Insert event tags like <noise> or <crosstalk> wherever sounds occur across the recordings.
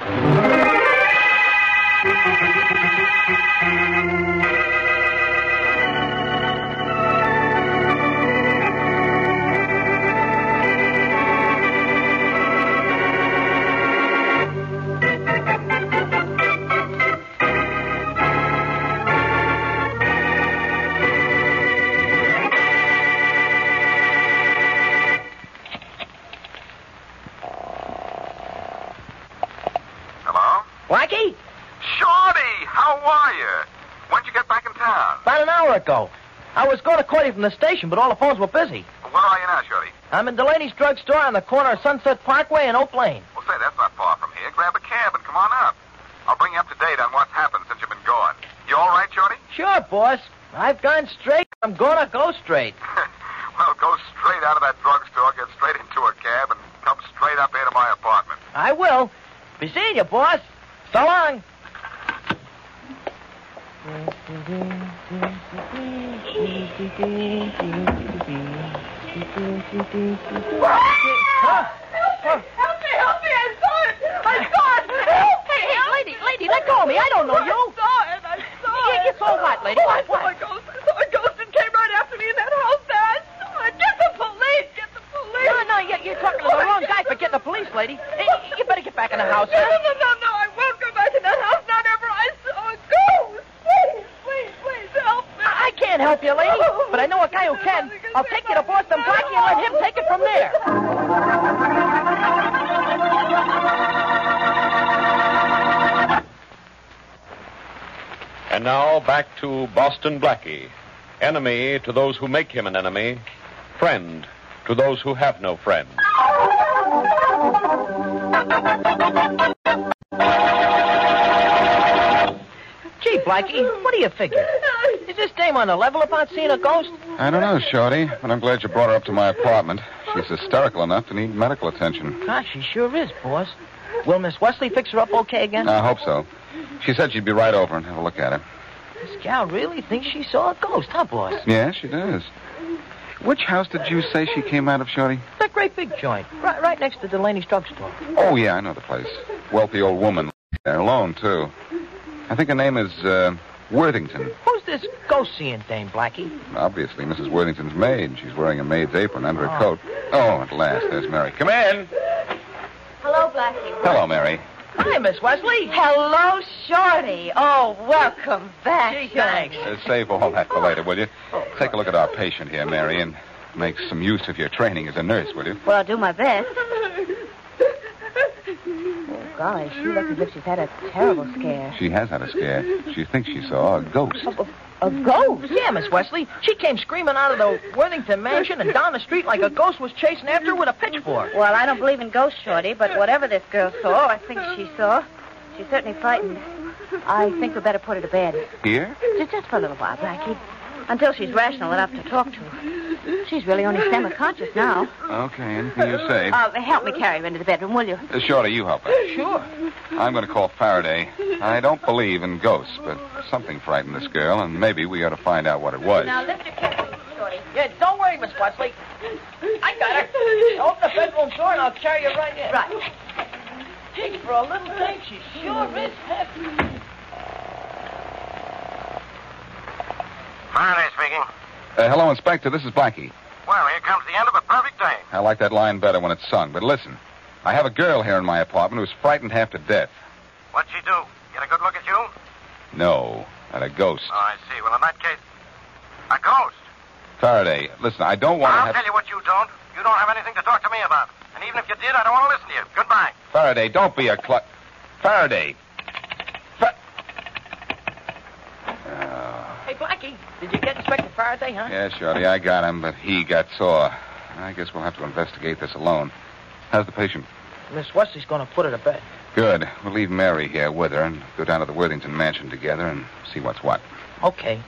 Hello? Blackie? Shorty, how are you? When'd you get back in town? About an hour ago. I was going to call you from the station, but all the phones were busy. Where are you now, Shorty? I'm in Delaney's drugstore on the corner of Sunset Parkway and Oak Lane. Well, say, that's not far from here. Grab a cab and come on up. I'll bring you up to date on what's happened since you've been gone. You all right, Shorty? <laughs> Sure, boss. I've gone straight. I'm gonna go straight. well, go straight out of that drugstore, get straight into a cab, and come straight up here to my apartment. I will. Be seeing you, boss. So long. Huh? To Boston Blackie. Enemy to those who make him an enemy, friend to those who have no friend. Gee, Blackie, what do you figure? Is this dame on the level about seeing a ghost? I don't know, Shorty, but I'm glad you brought her up to my apartment. She's hysterical enough to need medical attention. Gosh, she sure is, boss. Will Miss Wesley fix her up okay again? I hope so. She said she'd be right over and have a look at her. This gal really thinks she saw a ghost, huh, boss? Yeah, she does. Which house did you say she came out of, Shorty? That great big joint, right, right next to Delaney's drugstore. Oh, yeah, I know the place. Wealthy old woman. There, alone, too. I think her name is, uh, Worthington. Who's this ghost-seeing dame, Blackie? Obviously, Mrs. Worthington's maid. She's wearing a maid's apron under her coat. Oh, at last, there's Mary. Come in. Hello, Blackie. Hello, Mary. Hi, Miss Wesley. Hello, Shorty. Oh, welcome back. Gee, thanks. Uh, save all that for later, will you? Take a look at our patient here, Mary, and make some use of your training as a nurse, will you? Well, I'll do my best. <laughs> Golly, she looks as if she's had a terrible scare. She has had a scare. She thinks she saw a ghost. A ghost? Yeah, Miss Wesley. She came screaming out of the Worthington mansion and down the street like a ghost was chasing after her with a pitchfork. Well, I don't believe in ghosts, Shorty, but whatever this girl saw, I think she saw, she's certainly frightened. I think we better put her to bed. Here? Just, just for a little while, Blackie. Until she's rational enough to talk to. Her. She's really only semi-conscious now. Okay, anything you say. Uh, help me carry her into the bedroom, will you? Uh, Shorty, you help her. Sure. I'm going to call Faraday. I don't believe in ghosts, but something frightened this girl, and maybe we ought to find out what it was. Now lift her carefully, Shorty. Yeah, don't worry, Miss Wesley. I got her. Open the bedroom door and I'll carry you right in. Right. Gee, for a little thing, she sure is heavy. Faraday speaking. Uh, hello, Inspector. This is Blackie. Well, here comes the end of a perfect day. I like that line better when it's sung, but listen. I have a girl here in my apartment who's frightened half to death. What'd she do? Get a good look at you? No, at a ghost. Oh, I see. Well, in that case, a ghost. Faraday, listen, I don't want to I'll have... tell you what you don't. You don't have anything to talk to me about. And even if you did, I don't want to listen to you. Goodbye. Faraday, don't be a cl... Faraday. Fa- Oh. Hey, Blackie, did you get Inspector Faraday, huh? Yeah, Shorty, I got him, but he got sore. I guess we'll have to investigate this alone. How's the patient? Miss Wesley's going to put her to bed. Good. We'll leave Mary here with her and go down to the Worthington mansion together and see what's what. Okay.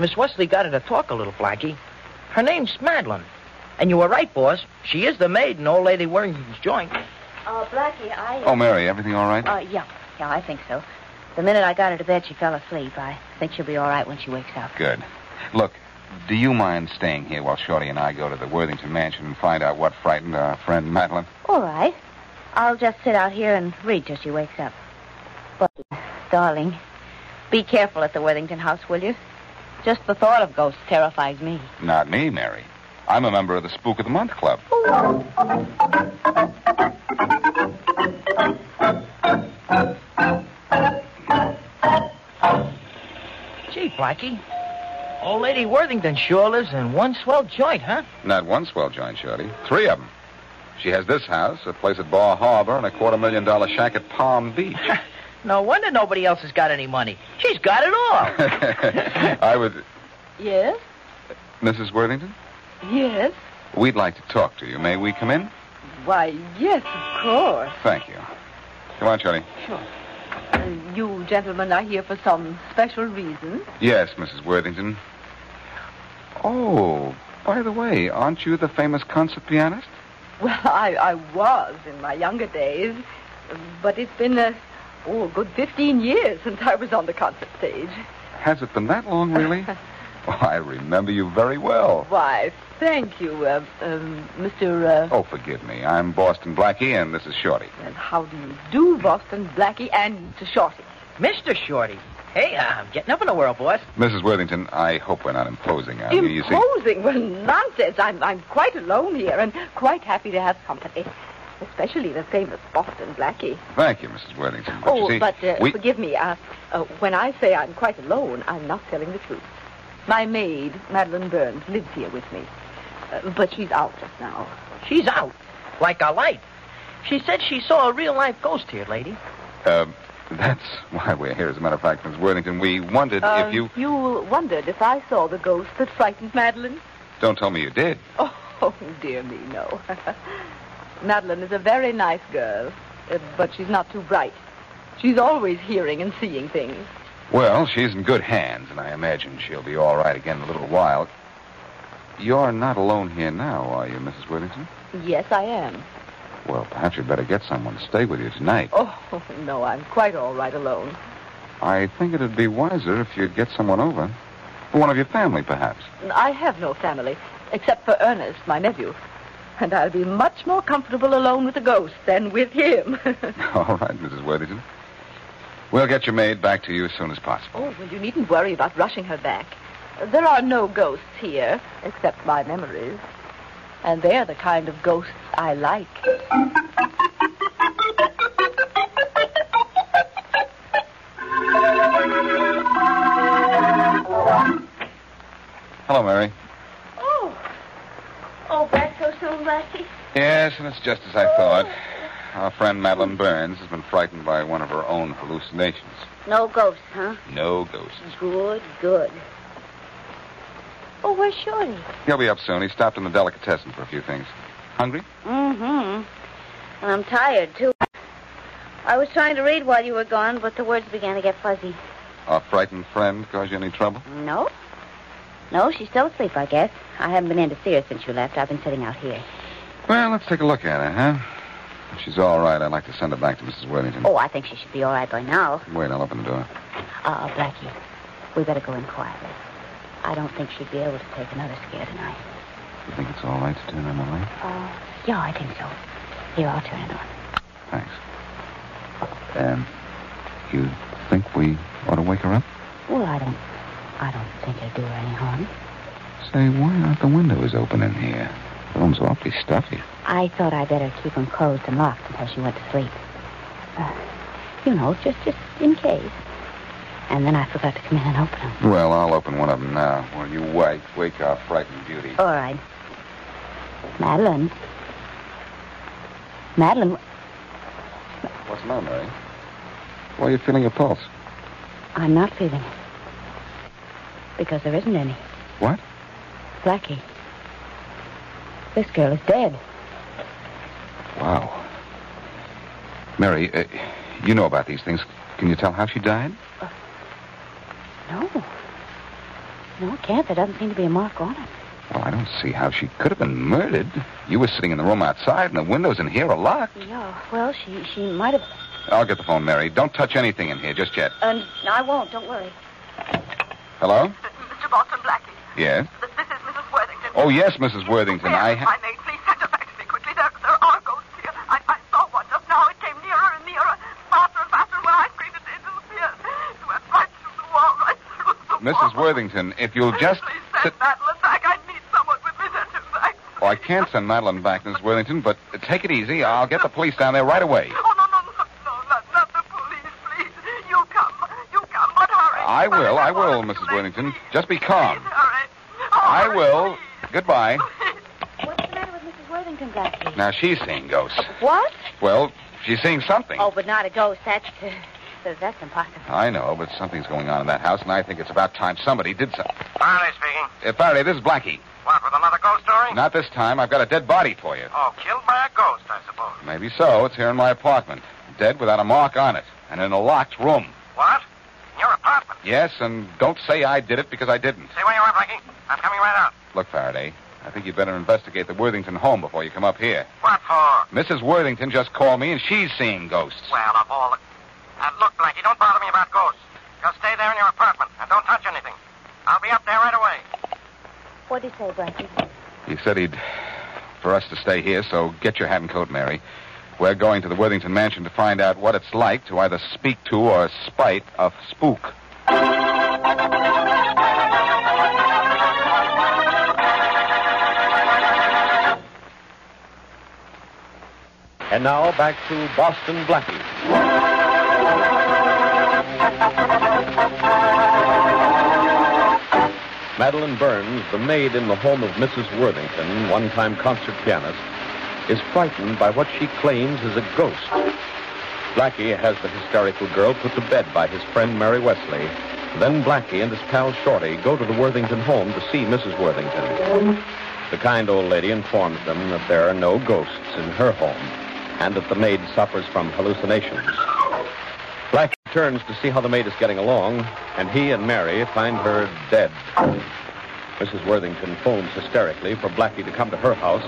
Miss Wesley got her to talk a little, Blackie. Her name's Madeline. And you were right, boss. She is the maid in Old Lady Worthington's joint. Oh, Blackie, I... Oh, Mary, everything all right? Uh, yeah. Yeah, I think so. The minute I got her to bed, she fell asleep. I think she'll be all right when she wakes up. Good. Look, do you mind staying here while Shorty and I go to the Worthington mansion and find out what frightened our friend Madeline? All right. I'll just sit out here and read till she wakes up. But, darling, be careful at the Worthington house, will you? Just the thought of ghosts terrifies me. Not me, Mary. I'm a member of the Spook of the Month Club. Blackie. Old Lady Worthington sure lives in one swell joint, huh? Not one swell joint, Shorty. Three of them. She has this house, a place at Bar Harbor, and a quarter million dollar shack at Palm Beach. <laughs> No wonder nobody else has got any money. She's got it all. <laughs> I would. Yes? Mrs. Worthington? Yes. We'd like to talk to you. May we come in? Why, yes, of course. Thank you. Come on, Shorty. Uh, you gentlemen are here for some special reason. Yes, Mrs. Worthington. Oh, by the way, aren't you the famous concert pianist? Well, <laughs> I, I was in my younger days, but it's been a, oh, a good 15 years since I was on the concert stage. Has it been that long, really? <laughs> oh, I remember you very well. Why, thank you, uh, um, Mr. Uh, Oh, forgive me. I'm Boston Blackie, and this is Shorty. and how do you do, Boston Blackie and Mr. Shorty? Mr. Shorty. Hey, uh, I'm getting up in the world, boss. Mrs. Worthington, I hope we're not imposing on you. You see, Imposing? Well, nonsense. I'm, I'm quite alone here and quite happy to have company. Especially the famous Boston Blackie. thank you, Mrs. Worthington. But oh, see, but uh, we... forgive me. Uh, uh, when I say I'm quite alone, I'm not telling the truth. My maid, Madeline Burns, lives here with me. Uh, but she's out just now. She's out. Like a light. She said she saw a real life ghost here, lady. Uh, that's why we're here. As a matter of fact, Miss Worthington, we wondered Uh, if you... You wondered if I saw the ghost that frightened Madeline? Don't tell me you did. Oh, <laughs> dear me, no. <laughs> Madeline is a very nice girl, uh, but she's not too bright. She's always hearing and seeing things. Well, she's in good hands, and I imagine she'll be all right again in a little while. You're not alone here now, are you, Mrs. Worthington? Yes, I am. Well, perhaps you'd better get someone to stay with you tonight. Oh, <laughs> no, I'm quite all right alone. I think it'd be wiser if you'd get someone over. One of your family, perhaps. I have no family, except for Ernest, my nephew. And I'll be much more comfortable alone with the ghost than with him. <laughs> <laughs> All right, Mrs. Worthington. We'll get your maid back to you as soon as possible. oh, well, you needn't worry about rushing her back. There are no ghosts here, except my memories. And they're the kind of ghosts I like. Hello, Mary. Oh. Oh, back so soon, Blackie? Yes, and it's just as I thought. Our friend Madeline Burns has been frightened by one of her own hallucinations. No ghosts, huh? No ghosts. Good, good. Where's Shorty? He'll be up soon. He stopped in the delicatessen for a few things. Hungry? Mm-hmm. And I'm tired, too. I was trying to read while you were gone, but the words began to get fuzzy. Our frightened friend cause you any trouble? No? No, she's still asleep, I guess. I haven't been in to see her since you left. I've been sitting out here. Well, let's take a look at her, huh? If she's all right, I'd like to send her back to Mrs. Worthington. Oh, I think she should be all right by now. Wait, I'll open the door. Uh, Blackie, we better go in quietly. I don't think she'd be able to take another scare tonight. You think it's all right to turn on the light? Uh, yeah, I think so. Here, I'll turn it on. Thanks. Um, you think we ought to wake her up? Well, I don't, I don't think it'll do her any harm. Say, why aren't the windows open in here? The room's awfully stuffy. I thought I'd better keep them closed and locked until she went to sleep. Uh, you know, just, just in case. And then I forgot to come in and open them. Well, I'll open one of them now while you wake, wake our frightened beauty. All right. Madeline. Madeline, What's the matter, Mary? Why are you feeling your pulse? I'm not feeling it. Because there isn't any. What? Blackie. This girl is dead. Wow. Mary, uh, you know about these things. Can you tell how she died? No. No, it can't. There doesn't seem to be a mark on it. Well, I don't see how she could have been murdered. You were sitting in the room outside, and the windows in here are locked. Yeah, well, she she might have. I'll get the phone, Mary. Don't touch anything in here just yet. Uh, I won't. Don't worry. Hello? Mr. Boston Blackie, Yes. this is Mrs. Worthington. Oh, yes, Mrs. Worthington. I. Yes, Ha- my maid, please send her back to me quickly. There, there are ghosts here. I, I saw one just now. It came nearer and nearer, faster and faster. When I screamed, it disappeared. It went right through the wall, right through the Mrs. Worthington, if you'll just Please sit. Madeline back. I need someone with me. Send him back. Oh, I can't send Madeline back, Mrs. Worthington, but take it easy. I'll get the police down there right away. Oh, no, no, no, no, not, not the police, please. You come. You come, but hurry. I will, I will, Mrs. Worthington. Just be Please, calm. hurry. Oh, I hurry, will. please. Goodbye. What's the matter with Mrs. Worthington, Blackie? Now, she's seeing ghosts. What? Well, she's seeing something. Oh, but not a ghost. That's uh, that's impossible. I know, but something's going on in that house, and I think it's about time somebody did something. Faraday speaking. Uh, Faraday, this is Blackie. What, with another ghost story? Not this time. I've got a dead body for you. Oh, killed by a ghost, I suppose. Maybe so. It's here in my apartment. Dead without a mark on it, and in a locked room. What? In your apartment? Yes, and don't say I did it because I didn't. Stay where you are, Blackie. I'm coming right out. Look, Faraday, I think you'd better investigate the Worthington home before you come up here. What for? Mrs. Worthington just called me, and she's seeing ghosts. Well, of all the... Uh, look, Blackie, don't bother me about ghosts. Just stay there in your apartment and don't touch anything. I'll be up there right away. What did he say, Blackie? He said he'd for us to stay here, so get your hat and coat, Mary. We're going to the Worthington mansion to find out what it's like to either speak to or spite a spook. And now back to Boston Blackie. Madeline Burns, the maid in the home of Mrs. Worthington, one time concert pianist, is frightened by what she claims is a ghost. Blackie has the hysterical girl put to bed by his friend Mary Wesley. Then Blackie and his pal Shorty go to the Worthington home to see Mrs. Worthington. The kind old lady informs them that there are no ghosts in her home and that the maid suffers from hallucinations. Blackie turns to see how the maid is getting along, and he and Mary find her dead. Mrs. Worthington phones hysterically for Blackie to come to her house,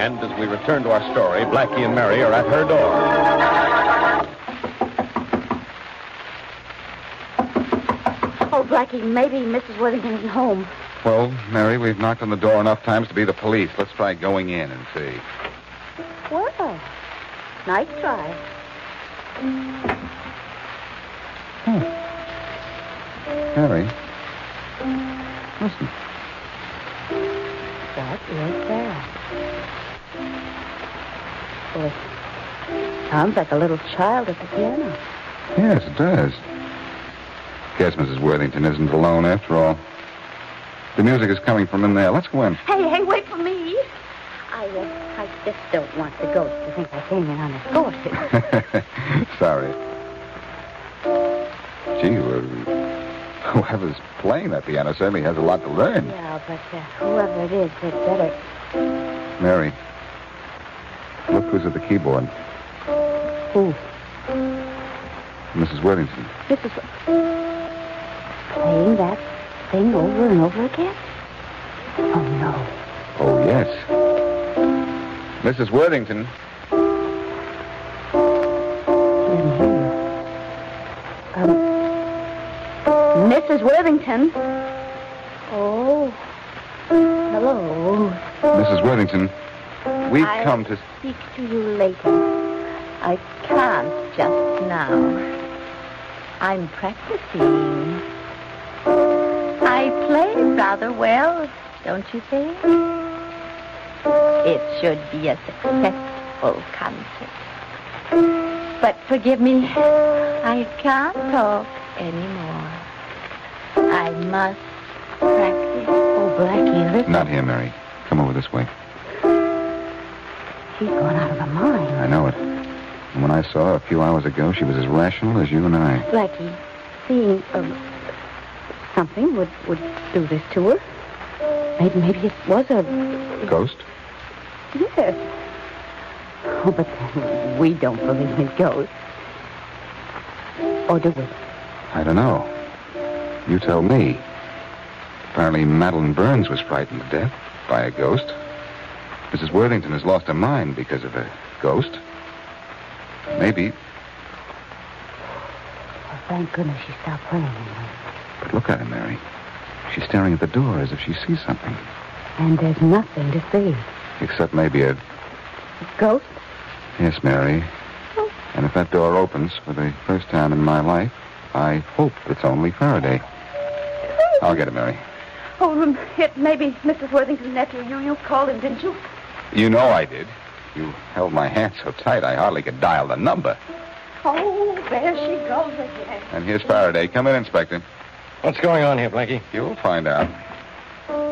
and as we return to our story, Blackie and Mary are at her door. Oh, Blackie, maybe Mrs. Worthington isn't home. Well, Mary, we've knocked on the door enough times to be the police. Let's try going in and see. Well, nice try. Mary. Listen. What is that? Well, it sounds like a little child at the piano. Yes, it does. Guess Mrs. Worthington isn't alone after all. The music is coming from in there. Let's go in. Hey, hey, wait for me. I, uh, I just don't want the ghost to think I came in unescorted. <laughs> Sorry. Gee, well, whoever's playing that piano certainly has a lot to learn. yeah, but uh, whoever it is, they'd better. Mary, look who's at the keyboard. Who? Mrs. Worthington. Mrs. Playing that thing over and over again? Oh, no. Oh, yes. Mrs. Worthington. Um, Mrs. Worthington. Oh. Hello. Mrs. Worthington, we've I'll come to. speak to you later. I can't just now. I'm practicing. I play rather well, don't you think? It should be a successful concert. But forgive me, I can't talk anymore. Must practice. Oh, Blackie, listen. Not here, Mary. Come over this way. She's gone out of her mind. I know it. And when I saw her a few hours ago, she was as rational as you and I. Blackie, seeing um, something would, would do this to her. Maybe, maybe it was a... Ghost? Yes. Oh, but we don't believe in ghosts. Or do we? I don't know. You tell me. Apparently, Madeline Burns was frightened to death by a ghost. Mrs. Worthington has lost her mind because of a ghost. Maybe, Oh, thank goodness she stopped anyway. but look at her, Mary. She's staring at the door as if she sees something. And there's nothing to see. Except maybe a. A ghost? Yes, Mary. Oh. And if that door opens for the first time in my life, I hope it's only Faraday. I'll get it, Mary. Oh, um, it may be Mrs. Worthington's nephew. You you called him, didn't you? You know I did. You held my hand so tight I hardly could dial the number. Oh, there she goes again. And here's Faraday. Come in, Inspector. What's going on here, Blackie? You'll find out.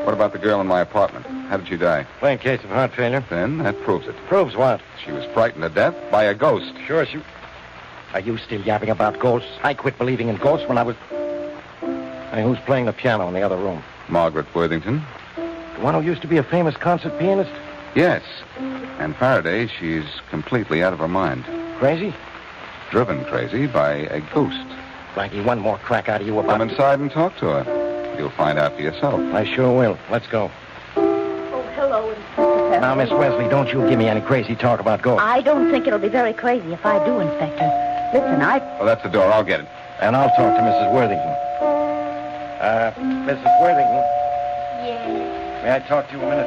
What about the girl in my apartment? How did she die? Plain case of heart failure. Then that proves it. Proves what? She was frightened to death by a ghost. Sure, she. Are you still yapping about ghosts? I quit believing in ghosts when I was. Hey, who's playing the piano in the other room? Margaret Worthington? The one who used to be a famous concert pianist? Yes. And Faraday, she's completely out of her mind. Crazy? Driven crazy by a ghost. Blackie, one more crack out of you about. Come inside and talk to her. You'll find out for yourself. I sure will. Let's go. Oh, hello, Inspector Now, Miss Wesley, don't you give me any crazy talk about ghosts. I don't think it'll be very crazy if I do, Inspector. Listen, I... Well, that's the door. I'll get it. And I'll talk to Mrs. Worthington. Uh, Mrs. Worthington, Yes, may I talk to you a minute?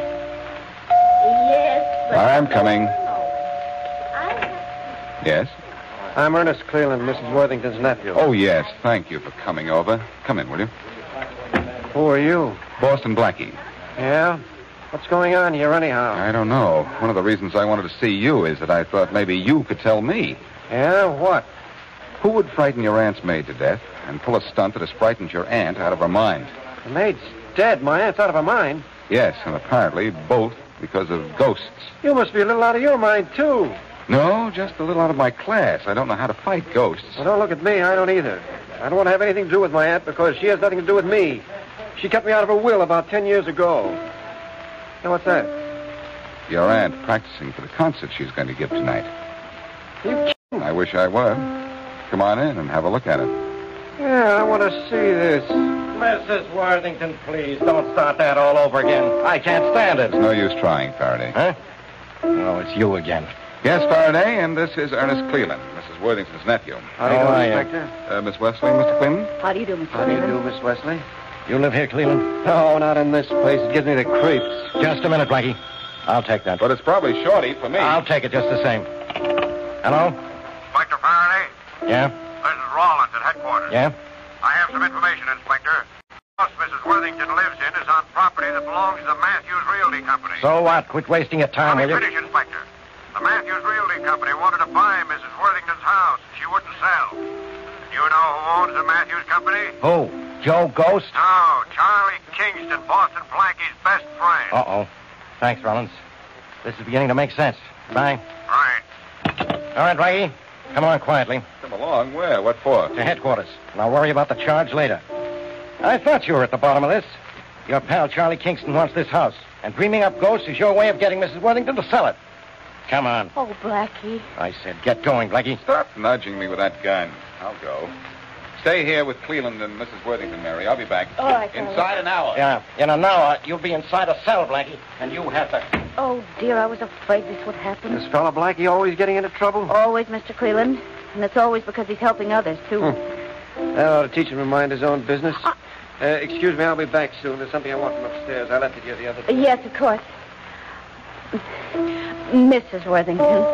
yes, but... I'm coming. Yes? I'm Ernest Cleland, Mrs. Worthington's nephew. Oh, yes. Thank you for coming over. Come in, will you? Who are you? Boston Blackie. Yeah? What's going on here, anyhow? I don't know. One of the reasons I wanted to see you is that I thought maybe you could tell me. Yeah? What? Who would frighten your aunt's maid to death and pull a stunt that has frightened your aunt out of her mind? The maid's dead. My aunt's out of her mind. Yes, and apparently both because of ghosts. You must be a little out of your mind, too. No, just a little out of my class. I don't know how to fight ghosts. Well, don't look at me. I don't either. I don't want to have anything to do with my aunt because she has nothing to do with me. She kept me out of her will about ten years ago. Now, what's that? Your aunt practicing for the concert she's going to give tonight. You I wish I were. Come on in and have a look at it. Yeah, I want to see this. Mrs. Worthington, please, don't start that all over again. I can't stand it. There's no use trying, Faraday. Huh? Oh, it's you again. Yes, Faraday, and this is Ernest Cleland, Mrs. Worthington's nephew. How do you do, I, uh, Inspector? Uh, Miss Wesley, Mr. Cleland? How do you do, Mr. How do you do, Miss Wesley? You live here, Cleland? No, not in this place. It gives me the creeps. Just a minute, Blackie. I'll take that. But it's probably Shorty for me. I'll take it just the same. Hello? Yeah? This is Rollins at headquarters. Yeah? I have some information, Inspector. The house Mrs. Worthington lives in is on property that belongs to the Matthews Realty Company. So what? Quit wasting your time, Let will me you? finish, Inspector. The Matthews Realty Company wanted to buy Mrs. Worthington's house. She wouldn't sell. You know who owns the Matthews Company? Who? Joe Ghost? No, Charlie Kingston, Boston Blackie's best friend. Uh-oh. Thanks, Rollins. This is beginning to make sense. Bye. Right. All right, Blackie. Come on quietly Come along. Where? What for? to headquarters, and I'll worry about the charge later. I thought you were at the bottom of this. Your pal Charlie Kingston wants this house, and dreaming up ghosts is your way of getting Mrs. Worthington to sell it. Come on. Oh, Blackie. I said, get going, Blackie. Stop nudging me with that gun. I'll go. Stay here with Cleland and Mrs. Worthington, Mary. I'll be back. All right, Charlie. Inside an hour. Yeah, in an hour, you'll be inside a cell, Blackie, and you have to. Oh, dear, I was afraid this would happen. This fella Blackie always getting into trouble? Always, Mr. Cleland. And it's always because he's helping others, too. That ought to teach him to mind his own business. Uh, excuse me, I'll be back soon. There's something I want from upstairs. I left it here the other day. Yes, of course. Mrs. Worthington.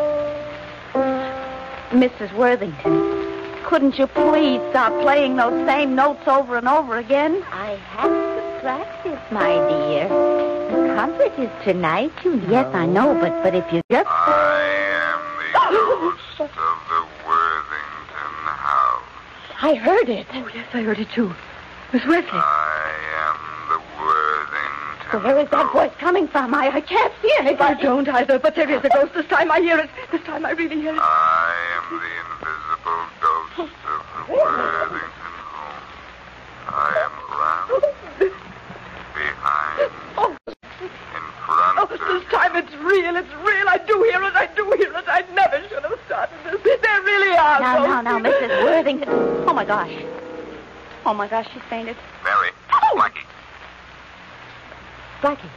Mrs. Worthington. Couldn't you please stop playing those same notes over and over again? I have to practice, my dear. The concert is tonight, you Yes, I know, but but if you just I am the Ghost of the Worthington house. I heard it. Oh, yes, I heard it too. Miss Wesley. I am the Worthington. Where is that voice coming from? I, I can't see it. I don't either, but there is a ghost this time. I hear it. This time I really hear it. I am the invisible ghost of the <laughs> Worthington home. I am around, <laughs> behind, in front Oh, this time it's real. It's real. I do hear it. I do hear it. I never should have started this. There really are Now, ghosts. now, now, Mrs. Worthington. Oh, my gosh. Oh, my gosh, she's fainted. Mary, Oh! Blackie. Blackie.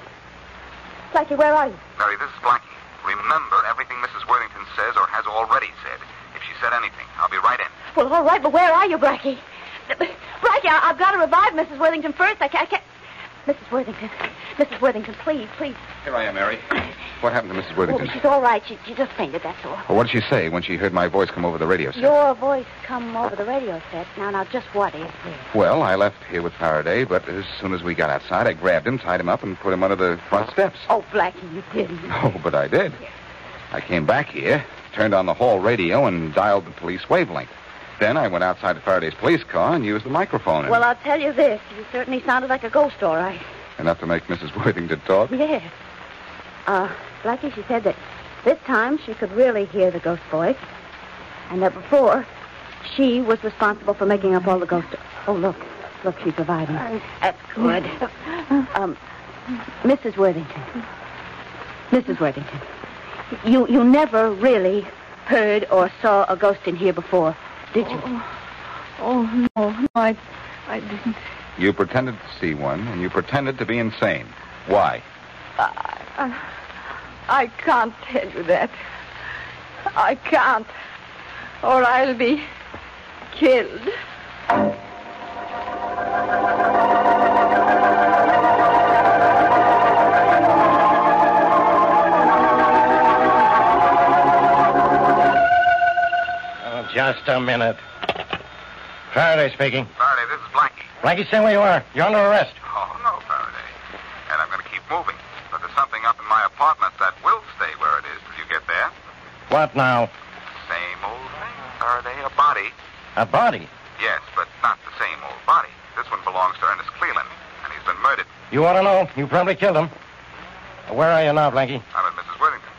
Blackie, where are you? Mary, this is Blackie. Remember everything Mrs. Worthington says or has already said. If she said anything, I'll be right in. Well, all right, but where are you, Blackie? Blackie, I, I've got to revive Mrs. Worthington first. I can't, I can't. Mrs. Worthington. Mrs. Worthington, please, please. Here I am, Mary. What happened to Mrs. Oh, Worthington? she's all right. She, she just fainted, that's all. Well, what did she say when she heard my voice come over the radio set? Your voice come over the radio set. Now, now, just what is this? Well, I left here with Faraday, but as soon as we got outside, I grabbed him, tied him up, and put him under the front steps. Oh, Blackie, you didn't. Oh, but I did. I came back here, turned on the hall radio, and dialed the police wavelength. Then I went outside to Faraday's police car and used the microphone. Well, I'll tell you this. You certainly sounded like a ghost, all right. Enough to make Mrs. Worthington talk? Yes. Uh, Blackie, she said that this time she could really hear the ghost voice. And that before, she was responsible for making up all the ghost... Oh, look. Look, she's reviving. That's good. Um, Mrs. Worthington. Mrs. Worthington. You, you never really heard or saw a ghost in here before, did you? Oh, oh, no, no, I, I didn't. You pretended to see one, and you pretended to be insane. Why? I, I can't tell you that. I can't. Or I'll be killed. Just a minute. Faraday speaking. Faraday, this is Blackie. Blackie, stay where you are. You're under arrest. Oh, no, Faraday. And I'm going to keep moving. But there's something up in my apartment that will stay where it is till you get there. What now? Same old thing, Faraday. A body. A body. Yes, but not the same old body. This one belongs to Ernest Cleland, and he's been murdered. You ought to know. You probably killed him. Where are you now, Blackie? I'm at Mrs. Worthington.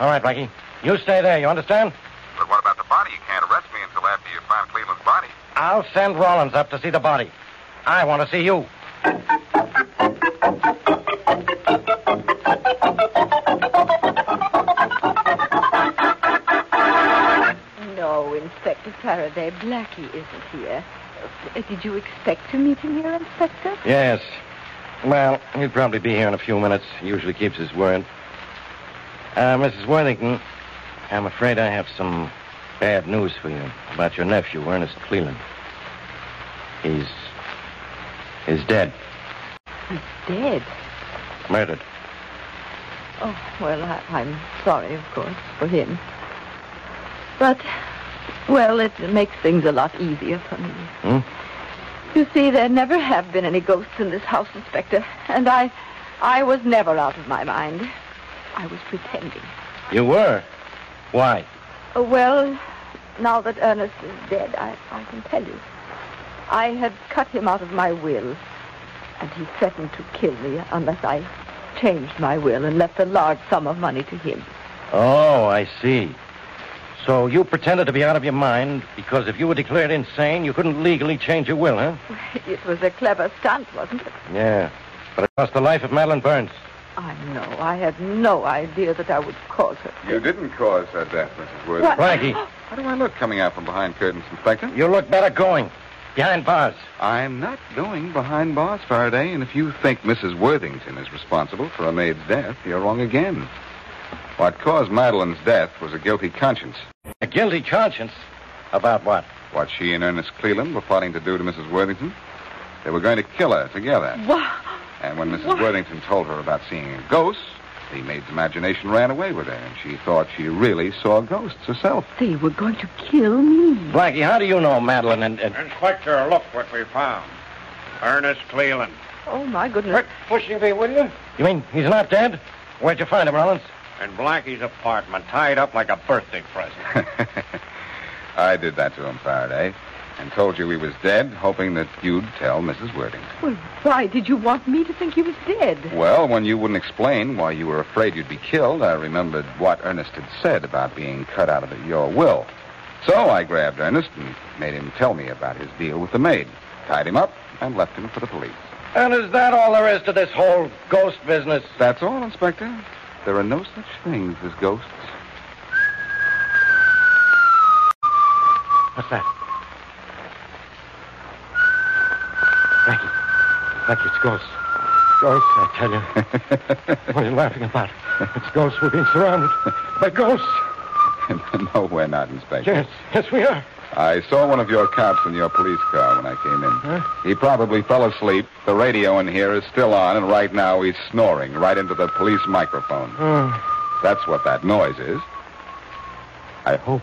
All right, Blackie. You stay there. You understand? But what about the body? You can't arrest me until after you find Cleland's body. I'll send Rollins up to see the body. I want to see you. No, Inspector Faraday. Blackie isn't here. Uh, Did you expect to meet him here, Inspector? Yes. Well, he'll probably be here in a few minutes. He usually keeps his word. Uh, Mrs. Worthington, I'm afraid I have some bad news for you about your nephew, Ernest Cleland. He's. He's dead. He's dead. Murdered. Oh, well, I, I'm sorry, of course, for him. But, well, it makes things a lot easier for me. Hmm? You see, there never have been any ghosts in this house, Inspector. And I, I was never out of my mind. I was pretending. You were? Why? Oh, well, now that Ernest is dead, I, I can tell you. I had cut him out of my will, and he threatened to kill me unless I changed my will and left a large sum of money to him. Oh, I see. So you pretended to be out of your mind because if you were declared insane, you couldn't legally change your will, huh? It was a clever stunt, wasn't it? Yeah. But it cost the life of Madeline Burns. I know. I had no idea that I would cause her. You didn't cause her death, Mrs. Worthington. Frankie. How do I look coming out from behind curtains, Inspector? you look better going. Behind bars. I'm not going behind bars, Faraday, and if you think Mrs. Worthington is responsible for a maid's death, you're wrong again. What caused Madeline's death was a guilty conscience. A guilty conscience? About what? What she and Ernest Cleland were plotting to do to Mrs. Worthington. They were going to kill her together. What? And when Mrs. What? Worthington told her about seeing a ghost, the maid's imagination ran away with her, and she thought she really saw ghosts herself. They were going to kill me. Blackie, how do you know Madeline and... and... Inspector, look what we found. Ernest Cleland. Oh, my goodness. Quit pushing me, will you? You mean he's not dead? Where'd you find him, Rollins? In Blackie's apartment, tied up like a birthday present. <laughs> I did that to him, Faraday, and told you he was dead, hoping that you'd tell Mrs. Worthington. Well, why did you want me to think he was dead? Well, when you wouldn't explain why you were afraid you'd be killed, I remembered what Ernest had said about being cut out of your will. So I grabbed Ernest and made him tell me about his deal with the maid, tied him up, and left him for the police. And is that all there is to this whole ghost business? That's all, Inspector. There are no such things as ghosts. What's that? It's ghosts. Ghosts, I tell you. <laughs> what are you laughing about? It's ghosts. We're being surrounded by ghosts. <laughs> no, we're not, Inspector. Yes, yes, we are. I saw one of your cops in your police car when I came in. He probably fell asleep. The radio in here is still on, and right now he's snoring right into the police microphone. Oh. That's what that noise is. I hope.